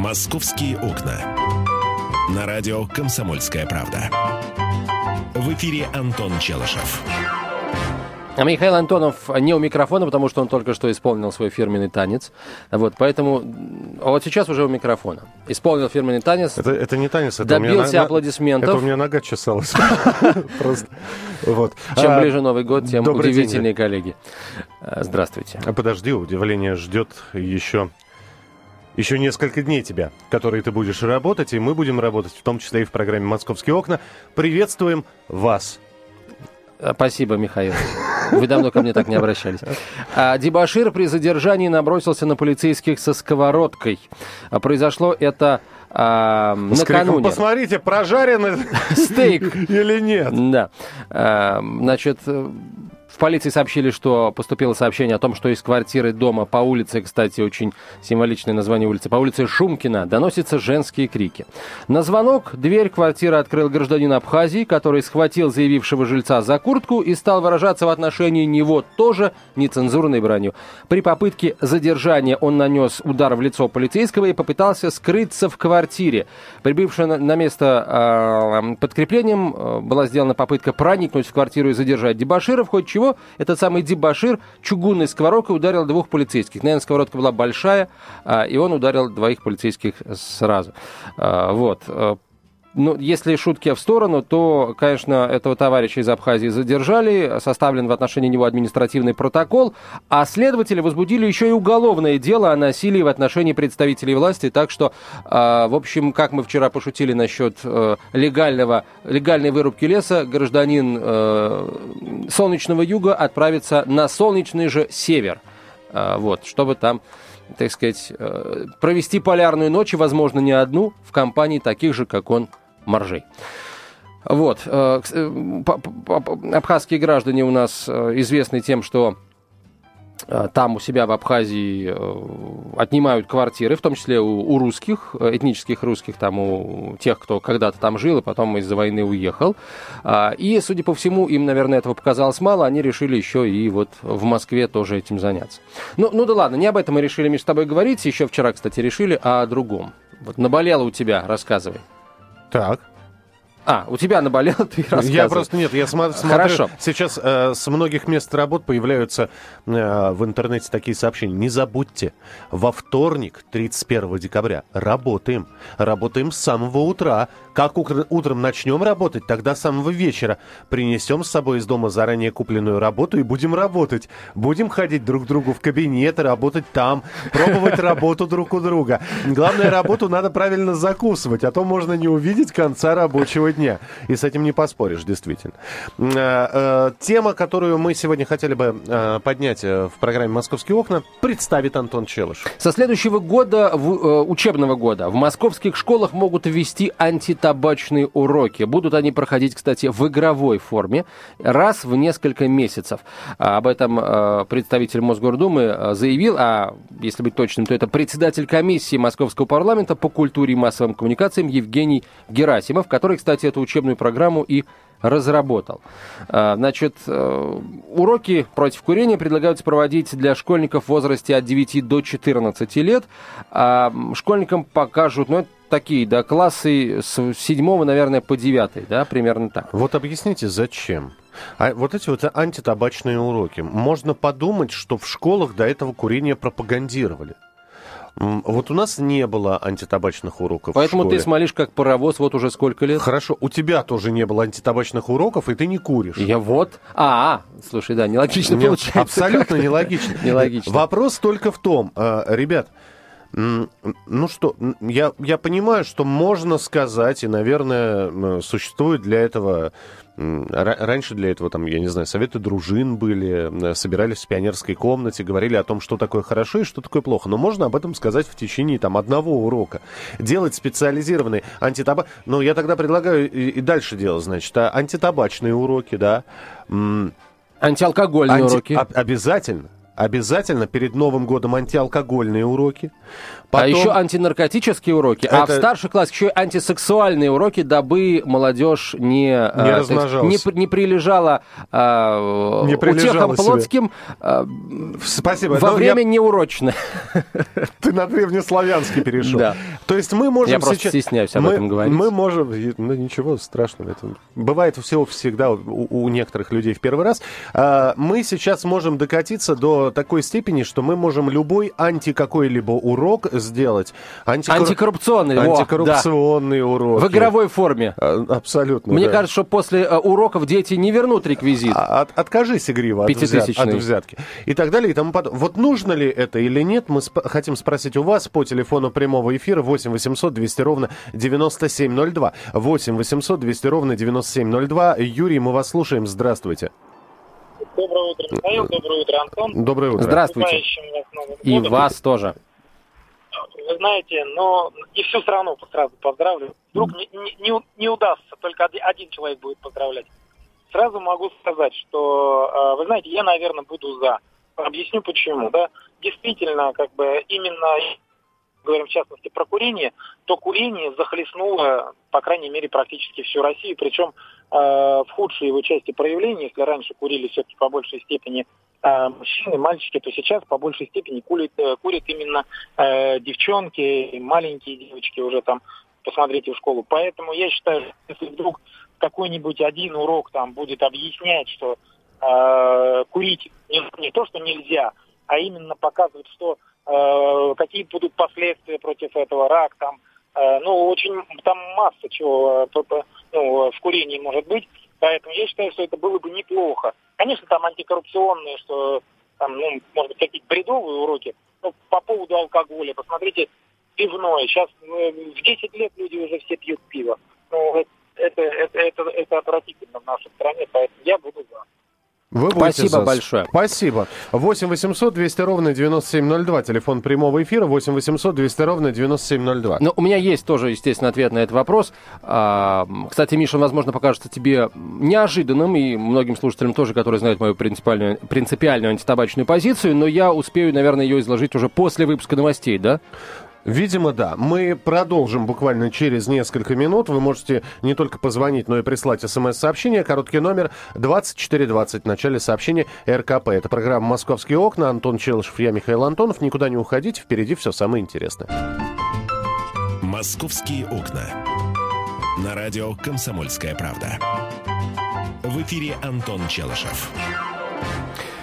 «Московские окна». На радио «Комсомольская правда». В эфире Антон Челышев. А Михаил Антонов не у микрофона, потому что он только что исполнил свой фирменный танец. Вот, поэтому а вот сейчас уже у микрофона. Исполнил фирменный танец. Это, это не танец, это добился у меня, аплодисментов. Это у меня нога чесалась. Просто. Вот. Чем А, ближе Новый год, тем день. удивительнее коллеги. А, Здравствуйте. А Подожди, удивление ждет еще еще несколько дней тебя, которые ты будешь работать, и мы будем работать, в том числе и в программе «Московские окна». Приветствуем вас. А, Спасибо, Михаил. Вы давно ко мне так не обращались. А, Дебашир при задержании набросился на полицейских со сковородкой. А, Произошло это а, С криком, накануне. Посмотрите, прожарено Стейк. или нет. Да. А, Значит, э, в полиции сообщили, что поступило сообщение о том, что из квартиры дома по улице, кстати, очень символичное название улицы, по улице Шумкина доносятся женские крики. На звонок дверь квартиры открыл гражданин Абхазии, который схватил заявившего жильца за куртку и стал выражаться в отношении него тоже нецензурной бранью. При попытке задержания он нанес удар в лицо полицейского и попытался скрыться в квартире. Прибывшее на- место э, подкреплением э, была сделана попытка проникнуть в квартиру и задержать дебашира, в ходе чего этот самый дебашир чугунной сковородкой ударил двух полицейских. Наверное, сковородка была большая, а, и он ударил двоих полицейских сразу. А, Вот. Э, Ну, если шутки в сторону, то, конечно, этого товарища из Абхазии задержали, составлен в отношении него административный протокол, а следователи возбудили еще и уголовное дело о насилии в отношении представителей власти, так что, а, в общем, как мы вчера пошутили насчет э, легального, легальной вырубки леса, гражданин э, солнечного юга отправится на солнечный же север, А, вот, чтобы там так сказать, э, провести полярную ночь, и, возможно, не одну, в компании таких же, как он, моржей. Вот. э, э, Абхазские граждане у нас известны тем, что там у себя в Абхазии э, отнимают квартиры, в том числе у, у русских, э, этнических русских, там у тех, кто когда-то там жил и потом из-за войны уехал. А, И, судя по всему, им, наверное, этого показалось мало, они решили еще и вот в Москве тоже этим заняться. Ну, ну да ладно, не об этом мы решили, с тобой говорить, еще вчера, кстати, решили, а о другом. Вот наболело у тебя, рассказывай. Так. А, у тебя наболело, ты рассказывай. Я просто нет, я сма- смотрю. Хорошо. Сейчас э, с многих мест работ появляются э, в интернете такие сообщения. Не забудьте, во вторник, 31 декабря, работаем. Работаем с самого утра. Как укр- утром начнем работать, тогда с самого вечера принесем с собой из дома заранее купленную работу и будем работать. Будем ходить друг к другу в кабинет и работать там, пробовать работу друг у друга. Главное, работу надо правильно закусывать, а то можно не увидеть конца рабочего дня. И с этим не поспоришь, действительно. Э, э, Тема, которую мы сегодня хотели бы э, поднять в программе «Московские окна», представит Антон Челыш. Со следующего года, учебного года, в московских школах могут ввести антитабачные уроки. Будут они проходить, кстати, в игровой форме раз в несколько месяцев. А Об этом представитель Мосгордумы заявил, а если быть точным, то это председатель комиссии Московского парламента по культуре и массовым коммуникациям Евгений Герасимов, который, кстати, эту учебную программу и разработал. А, Значит, э, уроки против курения предлагаются проводить для школьников в возрасте от 9 до 14 лет. А школьникам покажут, ну, это такие, да, классы с 7, наверное, по 9, да, примерно так. Вот объясните, зачем? А вот эти вот антитабачные уроки. Можно подумать, что в школах до этого курение пропагандировали. Вот у нас не было антитабачных уроков Поэтому ты смолишь как паровоз вот уже сколько лет. Хорошо, у тебя тоже не было антитабачных уроков, и ты не куришь. Я вот. А, а, слушай, да, нелогично Нет, получается. Абсолютно нелогично. Нелогично. Вопрос только в том, э, ребят, ну что, я, я понимаю, что можно сказать, и, наверное, существует для этого, раньше для этого, там, я не знаю, советы дружин были, собирались в пионерской комнате, говорили о том, что такое хорошо и что такое плохо. Но можно об этом сказать в течение там одного урока. Делать специализированные антитабак... Ну, я тогда предлагаю и, и дальше делать, значит, а, антитабачные уроки, да, Антиалкогольные Анти- уроки. об- обязательно. Обязательно перед Новым годом антиалкогольные уроки. А еще антинаркотические уроки, а в Это- старший класс еще и антисексуальные уроки, дабы молодежь не, а, так сказать, размножалась. не, не прилежала а, Не прилежала утехам плотским а, Спасибо. во Но время я- неурочное. Ты на древнеславянский перешел. Да. То есть мы можем Я просто сейчас... стесняюсь об мы, этом говорить. Мы можем... Ну, ничего страшного. Это... Бывает всего всегда у, у некоторых людей в первый раз. А, мы сейчас можем докатиться до такой степени, что мы можем любой анти какой-либо урок сделать. Антикор- Антикоррупционный, Антикоррупционный урок. В игровой форме. Абсолютно. Мне да. кажется, что после э, уроков дети не вернут реквизит. А- от- откажись игриво от, взят- от взятки. И так далее, и тому подобное. Вот нужно ли это или нет, мы сп- хотим спросить у вас по телефону прямого эфира 8 800 200 ровно 9702. 8 800 200 ровно 9702. Юрий, мы вас слушаем. Здравствуйте. Доброе утро, Михаил. Доброе утро, Антон. Доброе утро. Здравствуйте. И вас тоже. Вы знаете, но и всю страну сразу поздравлю. Вдруг не, не- не, удастся, только оди- один человек будет поздравлять. Сразу могу сказать, что, э, вы знаете, я, наверное, буду за. Объясню почему. Да? Действительно, как бы именно говорим в частности про курение, то курение захлестнуло, по крайней мере, практически всю Россию, причем э, в худшей его части проявления, если раньше курили все-таки по большей степени э, мужчины, мальчики, то сейчас по большей степени курят, э, курят именно э, девчонки, маленькие девочки уже там, посмотрите в школу. Поэтому я считаю, что если вдруг какой-нибудь один урок там будет объяснять, что э, курить не, не то, что нельзя, а именно показывать, что какие будут последствия против этого, рак там, э, ну, очень, там масса чего э, ну, в курении может быть, поэтому я считаю, что это было бы неплохо. Конечно, там антикоррупционные, что там, ну, может быть, какие-то бредовые уроки, но по поводу алкоголя, посмотрите, пивное, сейчас э, в 10 лет люди уже все пьют пиво. Ну, это, это, это, это отвратительно в нашей стране, поэтому я буду за. Вы будете Спасибо за. большое. Спасибо. 8 800 200 ровно 9702. Телефон прямого эфира 8 800 200 ровно 9702. Но у меня есть тоже, естественно, ответ на этот вопрос. А, Кстати, Миша, возможно, покажется тебе неожиданным, и многим слушателям тоже, которые знают мою принципиальную, принципиальную антитабачную позицию, но я успею, наверное, ее изложить уже после выпуска новостей, да? Видимо, да. Мы продолжим буквально через несколько минут. Вы можете не только позвонить, но и прислать смс-сообщение. Короткий номер 2420 в начале сообщения РКП. Это программа «Московские окна». Антон Челышев, я Михаил Антонов. Никуда не уходите, впереди все самое интересное. «Московские окна». На радио «Комсомольская правда». В эфире Антон Челышев.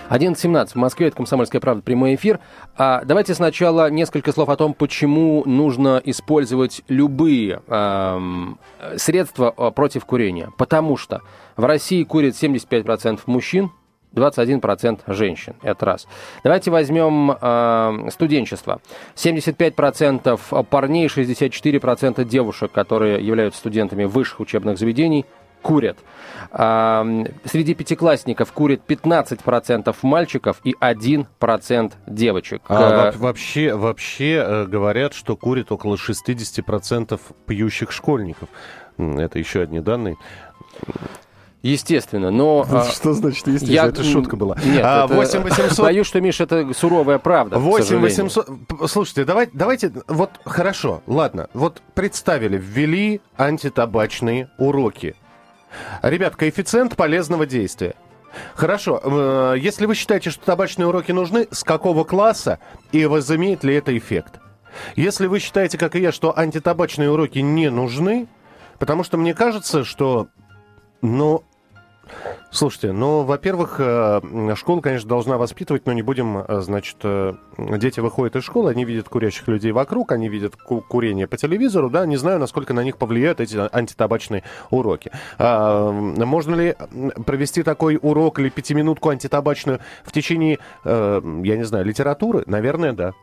11.17 в Москве, это «Комсомольская правда», прямой эфир. А давайте сначала несколько слов о том, почему нужно использовать любые эм, средства э, против курения. Потому что в России курит 75% мужчин, 21% женщин. Это раз. Давайте возьмем э, студенчество. 75% парней, 64% девушек, которые являются студентами высших учебных заведений, курят. А, Среди пятиклассников курит 15% мальчиков и 1% девочек. А Э, во- вообще, вообще э, говорят, что курит около 60% пьющих школьников. Это еще одни данные. Естественно, но... а, Что значит естественно? я- Это шутка была. Нет, А, это- 8 800 боюсь, что, Миш, это суровая правда, к 8 сожалению. 800... П- Слушайте, давай, давайте... Вот хорошо, ладно. Вот представили, ввели антитабачные уроки. Ребят, коэффициент полезного действия. Хорошо, э, если вы считаете, что табачные уроки нужны, с какого класса и возымеет ли это эффект? Если вы считаете, как и я, что антитабачные уроки не нужны, потому что мне кажется, что, ну, Слушайте, ну, во-первых, э, школа, конечно, должна воспитывать, но не будем, э, значит, э, дети выходят из школы, они видят курящих людей вокруг, они видят ку- курение по телевизору, да, не знаю, насколько на них повлияют эти антитабачные уроки. А, можно ли провести такой урок или пятиминутку антитабачную в течение, я не знаю, литературы? Наверное, да.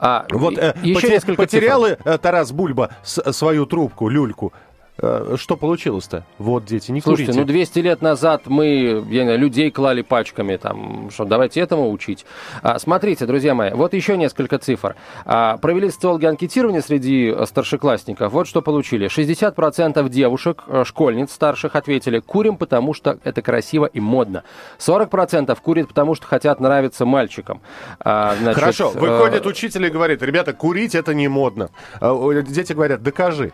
А, Вот э, еще поте- несколько потерял цифр. Тарас Бульба с- свою трубку, люльку. Э, что получилось-то? Вот, дети, не Слушайте, курите. ну 200 лет назад мы я знаю, людей клали пачками, там, что давайте этому учить. А, смотрите, друзья мои, вот еще несколько цифр. А, провели социологи анкетирование среди э, старшеклассников. Вот что получили. 60% девушек, э, школьниц старших ответили, курим, потому что это красиво и модно. 40% курят, потому что хотят нравиться мальчикам. А, значит, Хорошо, э, выходит учитель и говорит, ребята, курить это не модно. А, Дети говорят, докажи.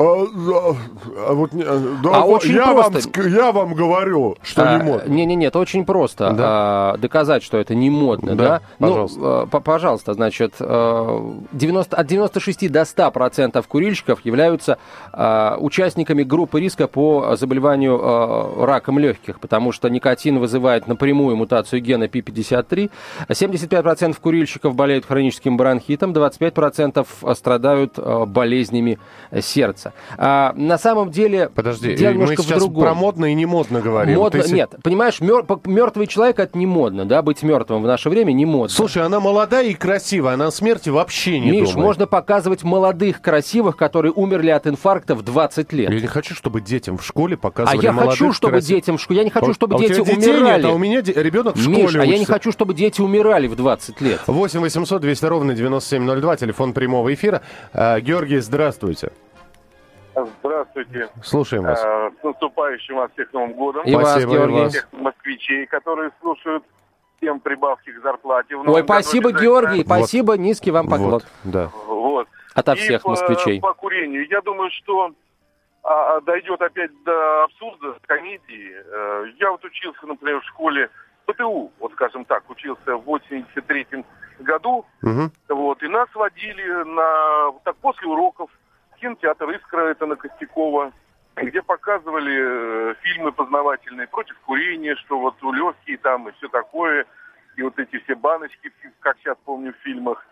А, а вот, не- да, А очень я, вам, просто. ск- я вам говорю, что А, не модно. Не-не-не, это очень просто. Да. а, доказать, что это не модно, Да, да? пожалуйста. Ну, э, п- пожалуйста, значит, э, 90, от 96 до 100 процентов курильщиков являются э, участниками группы риска по заболеванию э, раком легких, потому что никотин вызывает напрямую мутацию гена P53. 75 процентов курильщиков болеют хроническим бронхитом, 25 процентов страдают э, болезнями сердца. А, на самом деле, Подожди, дело мы в сейчас другом. про модно и не модно говорим. Модно, Ты нет, понимаешь, мертвый человек это не модно, да, быть мертвым в наше время не модно. Слушай, она молодая и красивая, она о смерти вообще не Миш, думает. можно показывать молодых, красивых, которые умерли от инфаркта в 20 лет. Я не хочу, чтобы детям в школе А показывали я молодых, хочу, чтобы красивых. детям в школе, я не хочу, А- чтобы а дети умирали. Нет, а у меня де- ребенок в Миш, школе а я не учится. хочу, чтобы дети умирали в 20 лет. 8 800 200 ровно 9702, телефон прямого эфира. А, Георгий, здравствуйте. Здравствуйте. Слушаем вас. Э, С наступающим вас всех Новым годом. И вас, Спасибо, и Георгий. вас. Всех москвичей, которые слушают всем прибавки к зарплате. в Ой, спасибо. Георгий, спасибо, низкий вам поклон. Вот, да. Вот. Ото И всех по, москвичей. по курению. Я думаю, что а, а, дойдет опять до абсурда, комедии. Э, Я вот учился, например, в школе ПТУ, вот скажем так, учился в 83 году. Мгм. Вот, и нас водили на, так, после уроков кинотеатр «Искра», это на Костякова, где показывали э, фильмы познавательные против курения, что вот легкие там и все такое, и вот эти все баночки, как сейчас помню в фильмах,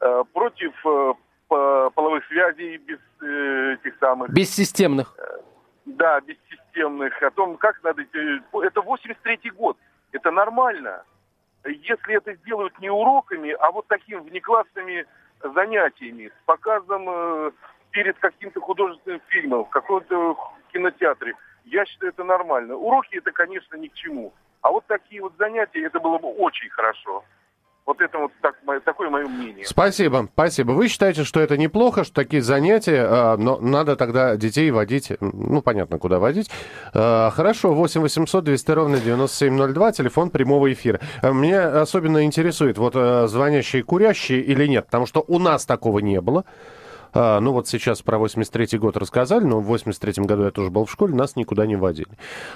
э, против э, по- половых связей без э, этих самых, Бессистемных. да, бессистемных, о том, как надо... э, Это 83-й год, это нормально. Если это сделают не уроками, а вот такими внеклассными занятиями, с показом э, перед каким-то художественным фильмом, в каком-то кинотеатре, я считаю, это нормально. Уроки это, конечно, ни к чему. А вот такие вот занятия, это было бы очень хорошо. Вот это вот так, такое мое мнение. Спасибо, спасибо. Вы считаете, что это неплохо, что такие занятия, а, но надо тогда детей водить, ну, понятно, куда водить. А, Хорошо, 8 800 200 ровно 9702, телефон прямого эфира. А, Меня особенно интересует, вот а, звонящие курящие или нет, потому что у нас такого не было. А, ну вот сейчас про 83-й год рассказали, но в 83-м году я тоже был в школе, нас никуда не водили.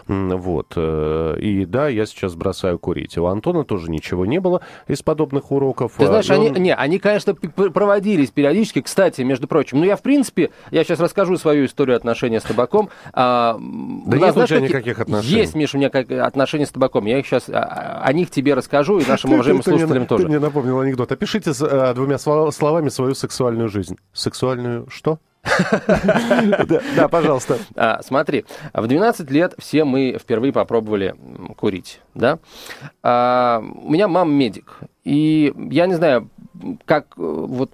Вот. э, И да, я сейчас бросаю курить. У Антона тоже ничего не было из подобных уроков. Ты А, знаешь, они, он- не, они, конечно, проводились периодически. Кстати, между прочим, ну я, в принципе, я сейчас расскажу свою историю отношения с табаком. А, Да нет у тебя никаких отношений. Есть, Миша, у меня как, отношения с табаком. Я их сейчас, а, о них тебе расскажу и нашим Ты- уважаемым ты слушателям ты тоже. мне напомнил анекдот. Опишите э, двумя слова- словами свою сексуальную жизнь. Сексуальную что? Да, пожалуйста. А, смотри, в 12 лет все мы впервые попробовали курить, да? А, у меня мама медик, и я не знаю, как э, вот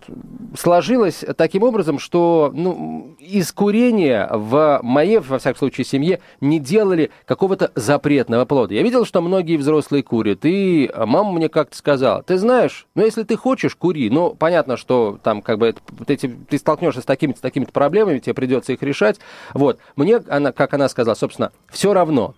сложилось таким образом, что ну, из курения в моей, во всяком случае, семье не делали какого-то запретного плода. Я видел, что многие взрослые курят, и мама мне как-то сказала, ты знаешь, ну если ты хочешь, кури. Ну, понятно, что там как бы эти, ты столкнешься с такими-то такими проблемами, тебе придется их решать. Вот. Мне, она, как она сказала, собственно, все равно.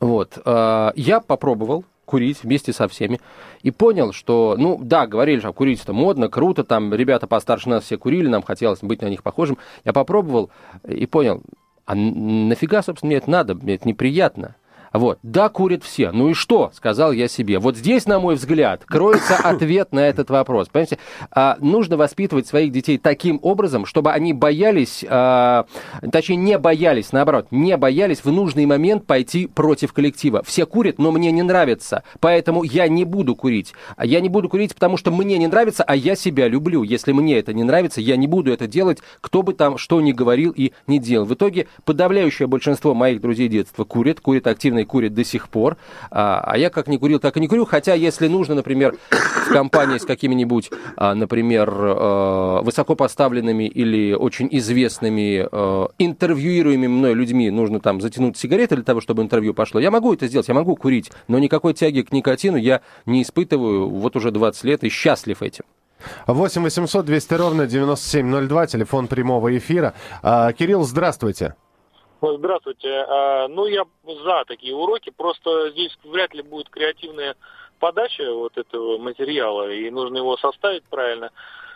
Вот. э, Я попробовал курить вместе со всеми и понял, что, ну, да, говорили, что курить это модно, круто, там ребята постарше нас все курили, нам хотелось быть на них похожим. Я попробовал и понял, а нафига, собственно, мне это надо, мне это неприятно. Вот. Да, курят все. Ну и что? Сказал я себе. Вот здесь, на мой взгляд, кроется ответ на этот вопрос. Понимаете? А, нужно воспитывать своих детей таким образом, чтобы они боялись, а, точнее, не боялись, наоборот, не боялись в нужный момент пойти против коллектива. Все курят, но мне не нравится, поэтому я не буду курить. А Я не буду курить, потому что мне не нравится, а я себя люблю. Если мне это не нравится, я не буду это делать, кто бы там что ни говорил и не делал. В итоге подавляющее большинство моих друзей детства курят, курят активно курит до сих пор. А, а я как не курил, так и не курю. Хотя, если нужно, например, в компании с какими-нибудь, а, например, э, высокопоставленными или очень известными э, интервьюируемыми мной людьми, нужно там затянуть сигареты для того, чтобы интервью пошло, я могу это сделать, я могу курить, но никакой тяги к никотину я не испытываю вот уже 20 лет и счастлив этим. 8 800 200 ровно 9702, телефон прямого эфира. А, Кирилл, здравствуйте. Здравствуйте. А, Ну, я за такие уроки, просто здесь вряд ли будет креативная подача вот этого материала, и нужно его составить правильно.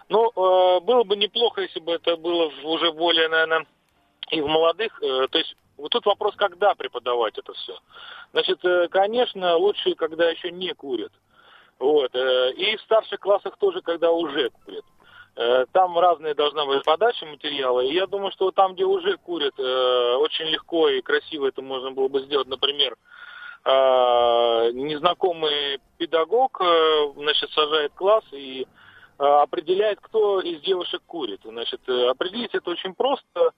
Но э, было бы неплохо, если бы это было уже более, наверное, и в молодых. э, то есть вот тут вопрос, когда преподавать это все. Значит, э, конечно, лучше, когда еще не курят. Вот. э, и в старших классах тоже, когда уже курят. Э, Там разные должна быть подача материала. И я думаю, что там, где уже курят, э, очень легко и красиво это можно было бы сделать. Например, э, незнакомый педагог значит, сажает класс и определяет, кто из девушек курит. Значит, определить это очень просто.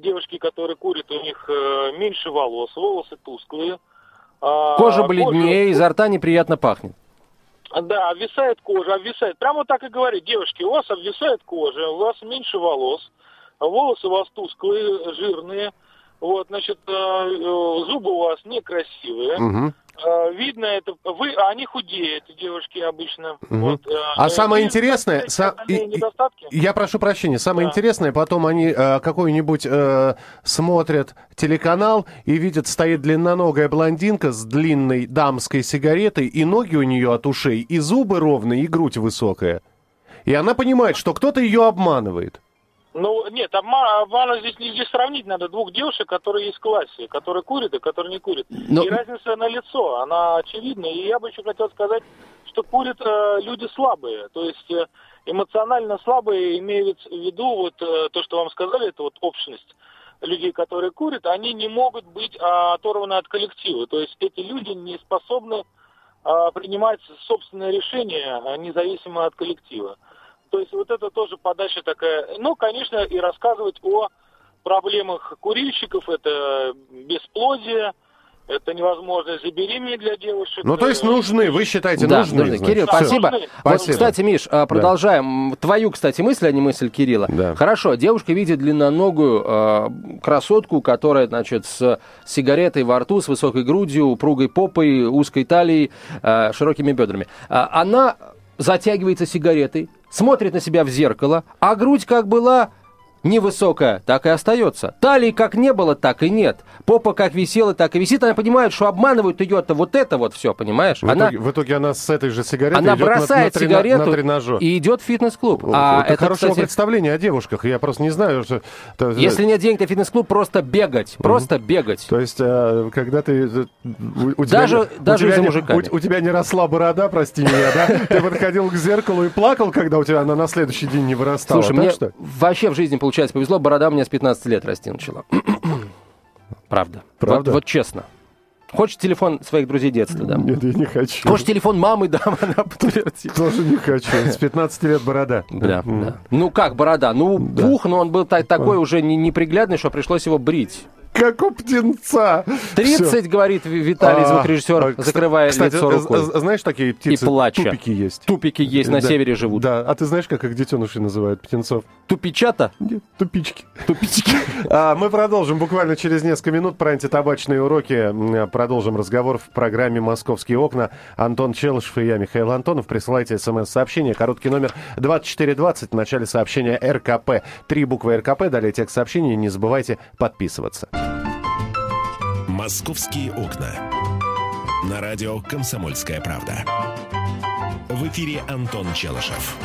Девушки, которые курят, у них меньше волос, волосы тусклые. А, Кожа бледнее, изо рта неприятно пахнет. Да, обвисает кожа, обвисает. Прямо так и говорит, девушки, у вас обвисает кожа, у вас меньше волос, волосы у вас тусклые, жирные, вот, значит, э, э, зубы у вас некрасивые. Мгм. Э, Видно это, вы, а они худеют, девушки обычно. Мгм. Вот, э, А э, самое и интересное, са-. Я прошу прощения, самое Да. интересное, потом они э, какой-нибудь э, смотрят телеканал и видят, стоит длинноногая блондинка с длинной дамской сигаретой, и ноги у нее от ушей, и зубы ровные, и грудь высокая. И она понимает, что кто-то ее обманывает. Ну, нет, обман, обмана здесь не здесь сравнить надо двух девушек, которые есть в классе, которые курят и которые не курят. Но- И разница на лицо, она очевидна. И я бы еще хотел сказать, что курят э, люди слабые, то есть э, эмоционально слабые, имеют в виду вот э, то, что вам сказали, это вот общность людей, которые курят, они не могут быть а, оторваны от коллектива. То есть эти люди не способны а, принимать собственные решения, а, независимо от коллектива. То есть вот это тоже подача такая. Ну, конечно, и рассказывать о проблемах курильщиков. Это бесплодие, это невозможность забеременеть для девушек. Ну, то есть Э, нужны, вы считаете, Да, нужны. нужны. Кирилл, Да, спасибо. нужны. Вот, Спасибо. кстати, Миш, а, продолжаем. Твою, кстати, мысль, а не мысль Кирилла. Да. Хорошо, девушка видит длинноногую э, красотку, которая, значит, с сигаретой во рту, с высокой грудью, упругой попой, узкой талией, э, широкими бедрами. Она затягивается сигаретой, смотрит на себя в зеркало, а грудь как была невысокая, так и остается. Талии как не было, так и нет. Попа как висела, так и висит. Она понимает, что обманывают ее-то вот это вот все, понимаешь? В, она, итоге, в итоге она с этой же сигаретой она идет на- бросает на, трена- сигарету на тренажер. и идет в фитнес-клуб. А это, это, хорошего кстати, представления о девушках. Я просто не знаю, что... то- если нет денег на фитнес-клуб, просто бегать. Просто бегать. То есть, э, когда ты... э, У, у тебя Даже- не- у даже тебя за не- мужиками. У, у тебя не росла борода, прости меня, да? Ты подходил к зеркалу и плакал, когда у тебя она на следующий день не вырастала. Слушай, мне вообще в жизни, получается, повезло. Борода у меня с 15 лет расти начала. Правда. Правда? Вот, вот честно. Хочешь телефон своих друзей детства дам? Нет, я не хочу. Хочешь телефон мамы дам? Она подтвердит. Тоже не хочу. С 15 лет борода. Да, да. Ну как борода? Ну, бух, но он был та- такой уже не- неприглядный, что пришлось его брить. Как у птенца. 30, Всё. говорит Виталий, А, звукорежиссер, а, кста- закрывая кстати, лицо з- рукой. з- знаешь, такие птицы, плача. тупики есть. Тупики есть, на Да. севере живут. Да, а ты знаешь, как их детеныши называют, птенцов? Тупичата? Нет, тупички. Тупички. А, Мы продолжим буквально через несколько минут про антитабачные уроки. Продолжим разговор в программе «Московские окна». Антон Челышев и я, Михаил Антонов. Присылайте смс-сообщение. Короткий номер 2420. В начале сообщения РКП. Три буквы РКП. Далее текст сообщения. Не забывайте подписываться. «Московские окна». На радио «Комсомольская правда». В эфире Антон Челышев.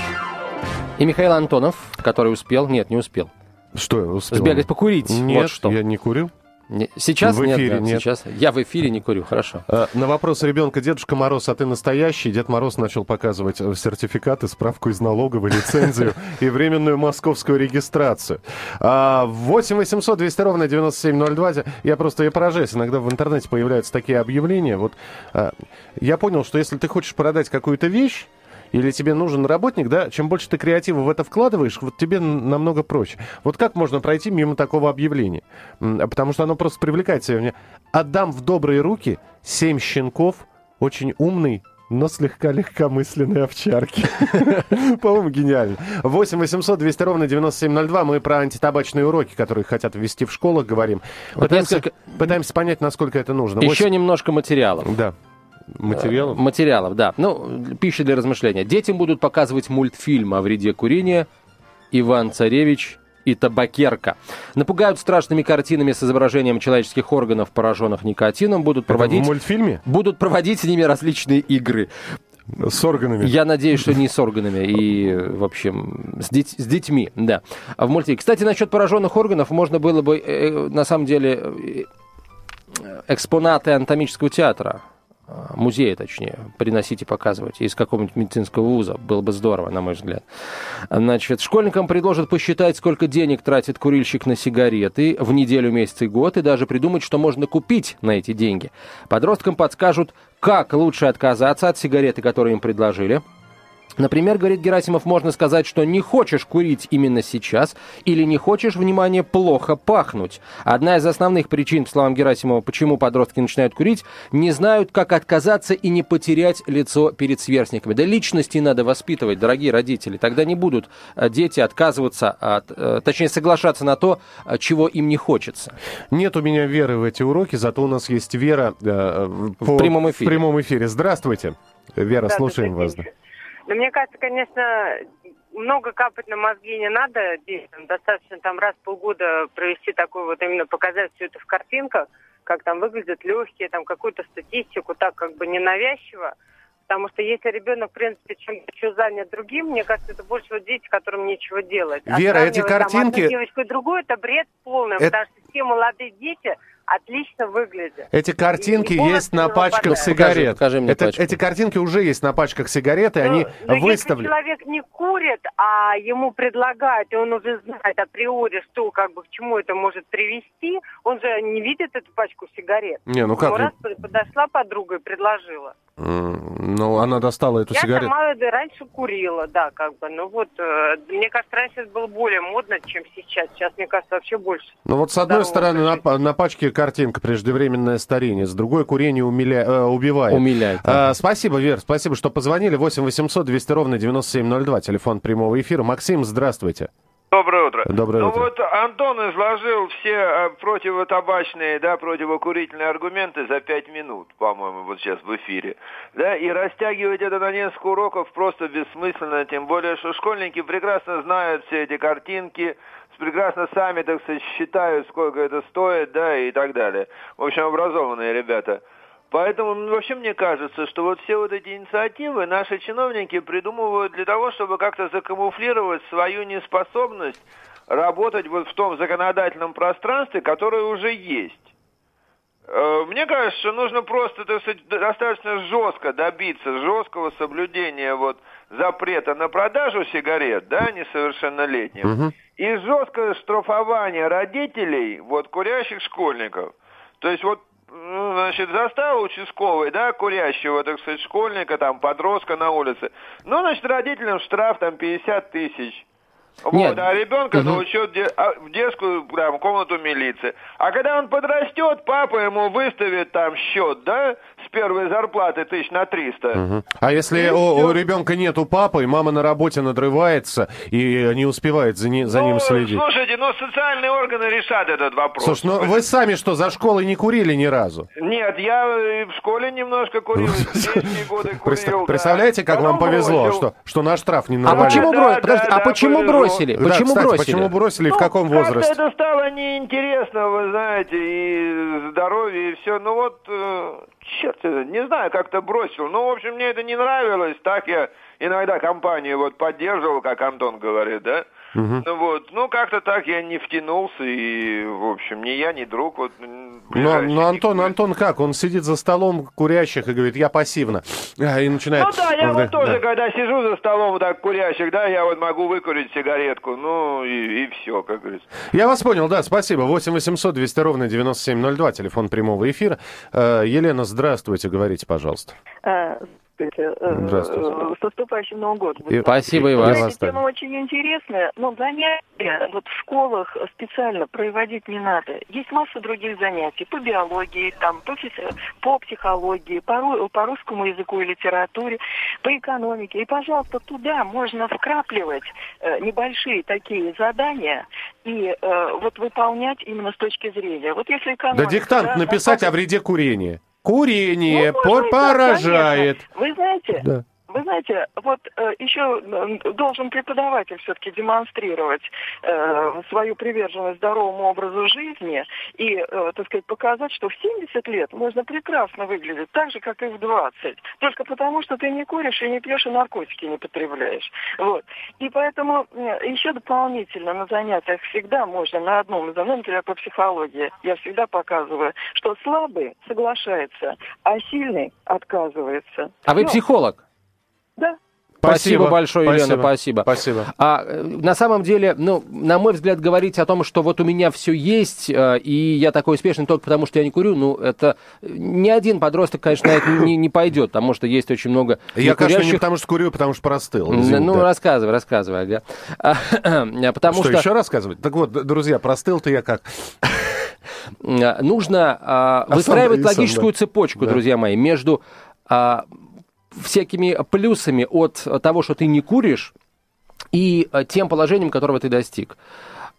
И Михаил Антонов, который успел, нет, не успел, Что, успел? сбегать покурить. Нет, вот что. я не курю. Не- Сейчас В нет, эфире да, нет. сейчас. Я в эфире не курю, хорошо. А, На вопрос ребенка, Дедушка Мороз, а ты настоящий? Дед Мороз начал показывать э, сертификаты, справку из налоговой, лицензию и временную московскую регистрацию. А, 8 800 200 ровно 9702. Я просто я поражаюсь. Иногда в интернете появляются такие объявления. Вот а, я понял, что если ты хочешь продать какую-то вещь, или тебе нужен работник, да, чем больше ты креатива в это вкладываешь, вот тебе намного проще. Вот как можно пройти мимо такого объявления? А Потому что оно просто привлекает себя. Отдам в добрые руки семь щенков, очень умный, но слегка легкомысленной овчарки. По-моему, гениально. 8 800 200 ровно 9702. Мы про антитабачные уроки, которые хотят ввести в школах, говорим. Вот Пытаемся, несколько- пытаемся понять, насколько это нужно. Еще немножко материалов. Да. Материалов? Материалов, да. Ну, пища для размышления. Детям будут показывать мультфильм о вреде курения «Иван Царевич и табакерка». Напугают страшными картинами с изображением человеческих органов, пораженных никотином. Будут Это проводить, в мультфильме? будут проводить с ними различные игры. С органами? Я надеюсь, что не с органами и, в общем, с, деть- с детьми, да. А в мультике. Кстати, насчет пораженных органов можно было бы, э, э, на самом деле, э, экспонаты анатомического театра, э, музея, точнее, приносить и показывать из какого-нибудь медицинского вуза. Было бы здорово, на мой взгляд. Значит, школьникам предложат посчитать, сколько денег тратит курильщик на сигареты в неделю, месяц и год, и даже придумать, что можно купить на эти деньги. Подросткам подскажут, как лучше отказаться от сигареты, которые им предложили. Например, говорит Герасимов, можно сказать, что не хочешь курить именно сейчас или не хочешь, внимание, плохо пахнуть. Одна из основных причин, по словам Герасимова, почему подростки начинают курить, не знают, как отказаться и не потерять лицо перед сверстниками. Да личности надо воспитывать, дорогие родители. Тогда не будут э, дети отказываться, от, э, точнее соглашаться на то, э, чего им не хочется. Нет у меня веры в эти уроки, зато у нас есть Вера э, по- прямом эфире. В прямом эфире. Здравствуйте. Вера, Да, слушаем вас. день. Но мне кажется, конечно, много капать на мозги не надо детям. Достаточно там раз в полгода провести такой вот именно показать все это в картинках, как там выглядят легкие, там какую-то статистику, так как бы ненавязчиво. Потому что если ребенок, в принципе, чем-то еще занят другим, мне кажется, это больше вот дети, которым нечего делать. А Вера, эти сравнивать там картинки- одну девочку и другую, это бред полный, Это- потому что все молодые дети отлично выглядят. Эти картинки И- есть на пачках сигарет. Покажи- покажи мне Это- пачку. Эти картинки уже есть на пачках сигарет, и они Ну, но выставлены. Если человек не курит, а ему предлагают, и он уже знает априори, что как бы к чему это может привести, он же не видит эту пачку сигарет. Не, ну как? Раз подошла подруга и предложила. М, Ну, она достала эту Я сигарету. сама да, раньше курила, да, как бы. Ну вот, э, мне кажется, раньше это было более модно, чем сейчас. Сейчас, мне кажется, вообще больше. Ну вот с одной стороны на, на пачке картинка преждевременное старение, с другой курение умиля... э, убивает. Умиляет. А, спасибо, Вер, спасибо, что позвонили. 8 800 200 ровно 9702, телефон прямого эфира. Максим, здравствуйте. Доброе утро. Доброе ну утро. вот Антон изложил все э, противотабачные, да, противокурительные аргументы за пять минут, по-моему, вот сейчас в эфире. Да, и растягивать это на несколько уроков просто бессмысленно, тем более, что школьники прекрасно знают все эти картинки, прекрасно сами, так сказать, считают, сколько это стоит, да, и так далее. В общем, образованные ребята. Поэтому ну, вообще мне кажется, что вот все вот эти инициативы наши чиновники придумывают для того, чтобы как-то закамуфлировать свою неспособность работать вот в том законодательном пространстве, которое уже есть. Э, Мне кажется, что нужно просто так сказать, достаточно жестко добиться жесткого соблюдения вот запрета на продажу сигарет, да, несовершеннолетним, и жесткое штрафование родителей вот курящих школьников. То есть вот значит, застал участковый, да, курящего, так сказать, школьника, там, подростка на улице. Ну, значит, родителям штраф там 50 тысяч. Вот, Нет. а ребенка Мгм. за учет де- а, в детскую там, комнату милиции. А когда он подрастет, папа ему выставит там счет, да, первой зарплаты тысяч на 300. Мгм. А если Ну, у, всё. у ребенка нету папы, и мама на работе надрывается и не успевает за, ни- за Ну, ним следить? Слушайте, ну социальные органы решат этот вопрос. Слушай, ну вы сами что, за школой не курили ни разу? Нет, я э, в школе немножко курил, годы курил. Представляете, как вам повезло, что, что на штраф не А нарвали? почему, а почему бросили? Почему бросили? почему бросили и в Ну, каком возрасте? это стало неинтересно, вы знаете, и здоровье, и все. Ну вот, э, черт, не знаю, как-то бросил. Ну, в общем, мне это не нравилось. Так я иногда компанию вот поддерживал, как Антон говорит, да? Ну вот, ну как-то так я не втянулся, и, в общем, ни я, ни друг. Вот, Но, но Антон, никто. Антон как? Он сидит за столом курящих и говорит, я пассивно. А, И начинает... Ну да, я вот тоже, Да. когда сижу за столом вот так курящих, да, я вот могу выкурить сигаретку, ну и, и все, как говорится. Я вас понял, да, спасибо. 8 800 200 ровно 9702, телефон прямого эфира. Э, Елена, здравствуйте, говорите, пожалуйста. Здравствуйте. Э, Здравствуйте. э, С наступающим Новым годом. И- Спасибо, и вас. Знаете, тема очень интересная, но занятия вот в школах специально проводить не надо. Есть масса других занятий по биологии, там, по, физи- по психологии, по, ру- по русскому языку и литературе, по экономике. И, пожалуйста, туда можно вкрапливать э, небольшие такие задания и э, вот выполнять именно с точки зрения. Вот если экономика... Да диктант да, написать о вреде курения. Курение Ну, поражает. Вы знаете, Да. Вы знаете, вот э, еще э, должен преподаватель все-таки демонстрировать э, свою приверженность здоровому образу жизни и, э, так сказать, показать, что в 70 лет можно прекрасно выглядеть так же, как и в 20. Только потому, что ты не куришь и не пьешь, и наркотики не потребляешь. Вот. И поэтому еще дополнительно на занятиях всегда можно на одном из, ну, например, по психологии, я всегда показываю, что слабый соглашается, а сильный отказывается. А вы Всё. психолог? Да. Спасибо большое, Елена, спасибо. Спасибо. А э, на самом деле, ну, на мой взгляд, говорить о том, что вот у меня все есть, э, и я такой успешный только потому, что я не курю, ну, это э, ни один подросток, конечно, на это не, не пойдет, потому что есть очень много Я, конечно, не потому что курю, а потому что простыл. Н- Извини, Ну, да. рассказывай, рассказывай, ага. А, Потому что, что, еще рассказывать? Так вот, друзья, простыл-то я как? а, нужно а, сам- выстраивать сам, логическую да. цепочку, Да. друзья мои, между а, всякими плюсами от того, что ты не куришь, и а, тем положением, которого ты достиг.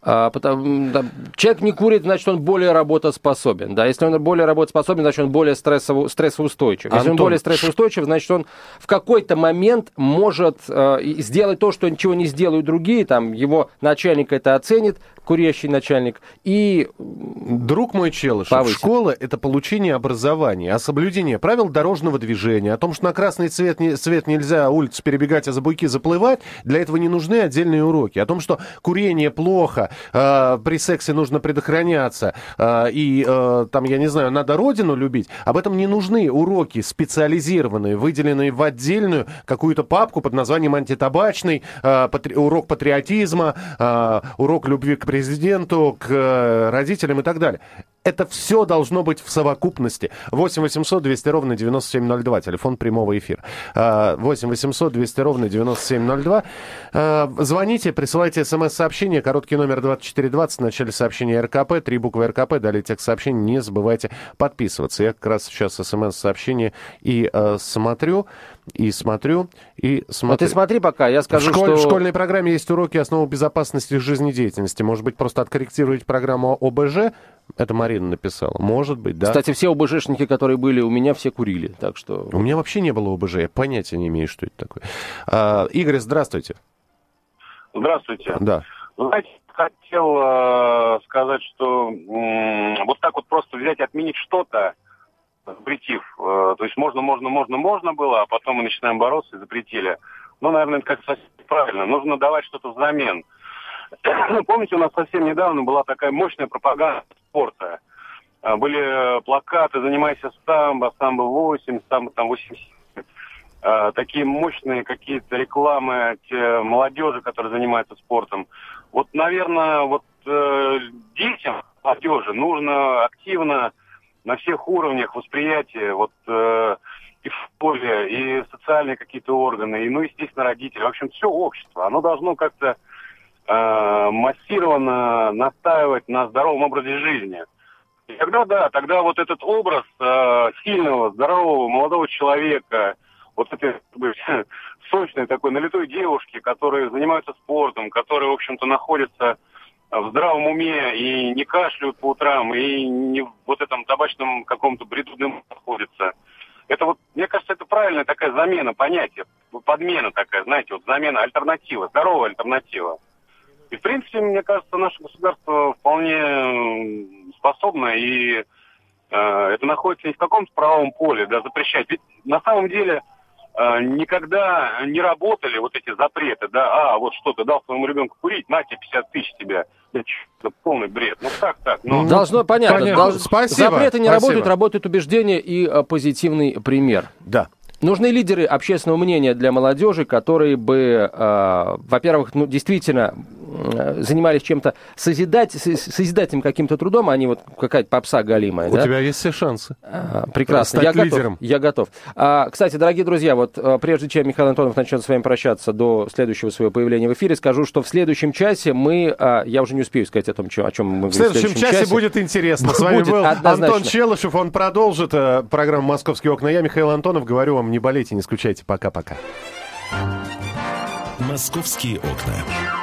А, потому- да, человек не курит, значит, он более работоспособен. Да? Если он более работоспособен, значит, он более стрессово, стрессоустойчив. Если он Антон, более стрессоустойчив, значит, он в какой-то момент может э, сделать то, что ничего не сделают другие. Там, его начальник это оценит, курящий начальник, и Друг мой Челышев, Повысит. школа – это получение образования, а соблюдение правил дорожного движения, о том, что на красный цвет, не, свет нельзя улицу перебегать, а за буйки заплывать, для этого не нужны отдельные уроки. О том, что курение плохо, э, при сексе нужно предохраняться, э, и э, там, я не знаю, надо родину любить, об этом не нужны уроки специализированные, выделенные в отдельную какую-то папку под названием антитабачный, э, патри- урок патриотизма, э, урок любви к президенту, к э, родителям и так далее. Это все должно быть в совокупности. 8 800 200 ровно 9702, телефон прямого эфира. Э, 8 800 200 ровно 9702. Э, Звоните, присылайте смс-сообщение, короткий номер 2420, в начале сообщения РКП, три буквы РКП, далее текст сообщения, не забывайте подписываться. Я как раз сейчас смс-сообщение и э, смотрю, и смотрю, и вот смотрю. ты смотри пока, я скажу, в, в что... школьной программе есть уроки основы безопасности жизнедеятельности. Может быть, просто откорректировать программу ОБЖ? Это Марина написала. Может быть, да. Кстати, все ОБЖшники, которые были у меня, все курили, так что... У меня вообще не было ОБЖ, я понятия не имею, что это такое. А, Игорь, здравствуйте. Здравствуйте. Да. Знаете, хотел э, сказать, что м, вот так вот просто взять и отменить что-то, запретив. э, то есть можно, можно, можно, можно было, а потом мы начинаем бороться и запретили. Ну, наверное, это как совсем правильно. Нужно давать что-то взамен. Помните, у нас совсем недавно была такая мощная пропаганда спорта. А, Были э, плакаты «Занимайся самбо», «Самбо 8», «Самбо там 80». А, Такие мощные какие-то рекламы те молодежи, которая занимается спортом. Вот, наверное, вот э, детям, молодежи нужно активно на всех уровнях восприятия, вот э, и в школе, и социальные какие-то органы, и, ну, естественно, родители. В общем, все общество. Оно должно как-то э, массированно настаивать на здоровом образе жизни. И тогда, да, тогда вот этот образ э, сильного, здорового, молодого человека, вот этой бы, сочной такой налитой девушки, которые занимаются спортом, которые, в общем-то, находятся в здравом уме и не кашляют по утрам, и не в вот этом табачном каком-то бреду находятся. Это вот, мне кажется, это правильная такая замена понятия, подмена такая, знаете, вот замена, альтернатива, здоровая альтернатива. И, в принципе, мне кажется, наше государство вполне способно, и э, это находится не в каком-то правом поле, да, запрещать. Ведь на самом деле э, никогда не работали вот эти запреты, да, а, вот что, ты дал своему ребенку курить, на тебе 50 тысяч тебе. Это полный бред. Ну как так? Ну, Должно, понятно. понятно. долж- Спасибо, Запреты не спасибо. работают, работают убеждения и э, позитивный пример. Да. Нужны лидеры общественного мнения для молодежи, которые бы, э, во-первых, ну, действительно э, занимались чем-то созидать, созидательным каким-то трудом, а не вот какая-то попса галимая. У да? тебя есть все шансы. А, прекрасно. Стать я лидером. готов. Я готов. А, кстати, дорогие друзья, вот а, прежде чем Михаил Антонов начнет с вами прощаться до следующего своего появления в эфире, скажу, что в следующем часе мы, а, я уже не успею сказать о том, чё- о чем мы В следующем часе будет интересно. С вами Будет, был однозначно. Антон Челышев. Он продолжит э, программу «Московские окна». Я Михаил Антонов. Говорю вам, не болейте, не скучайте. Пока-пока. «Московские окна».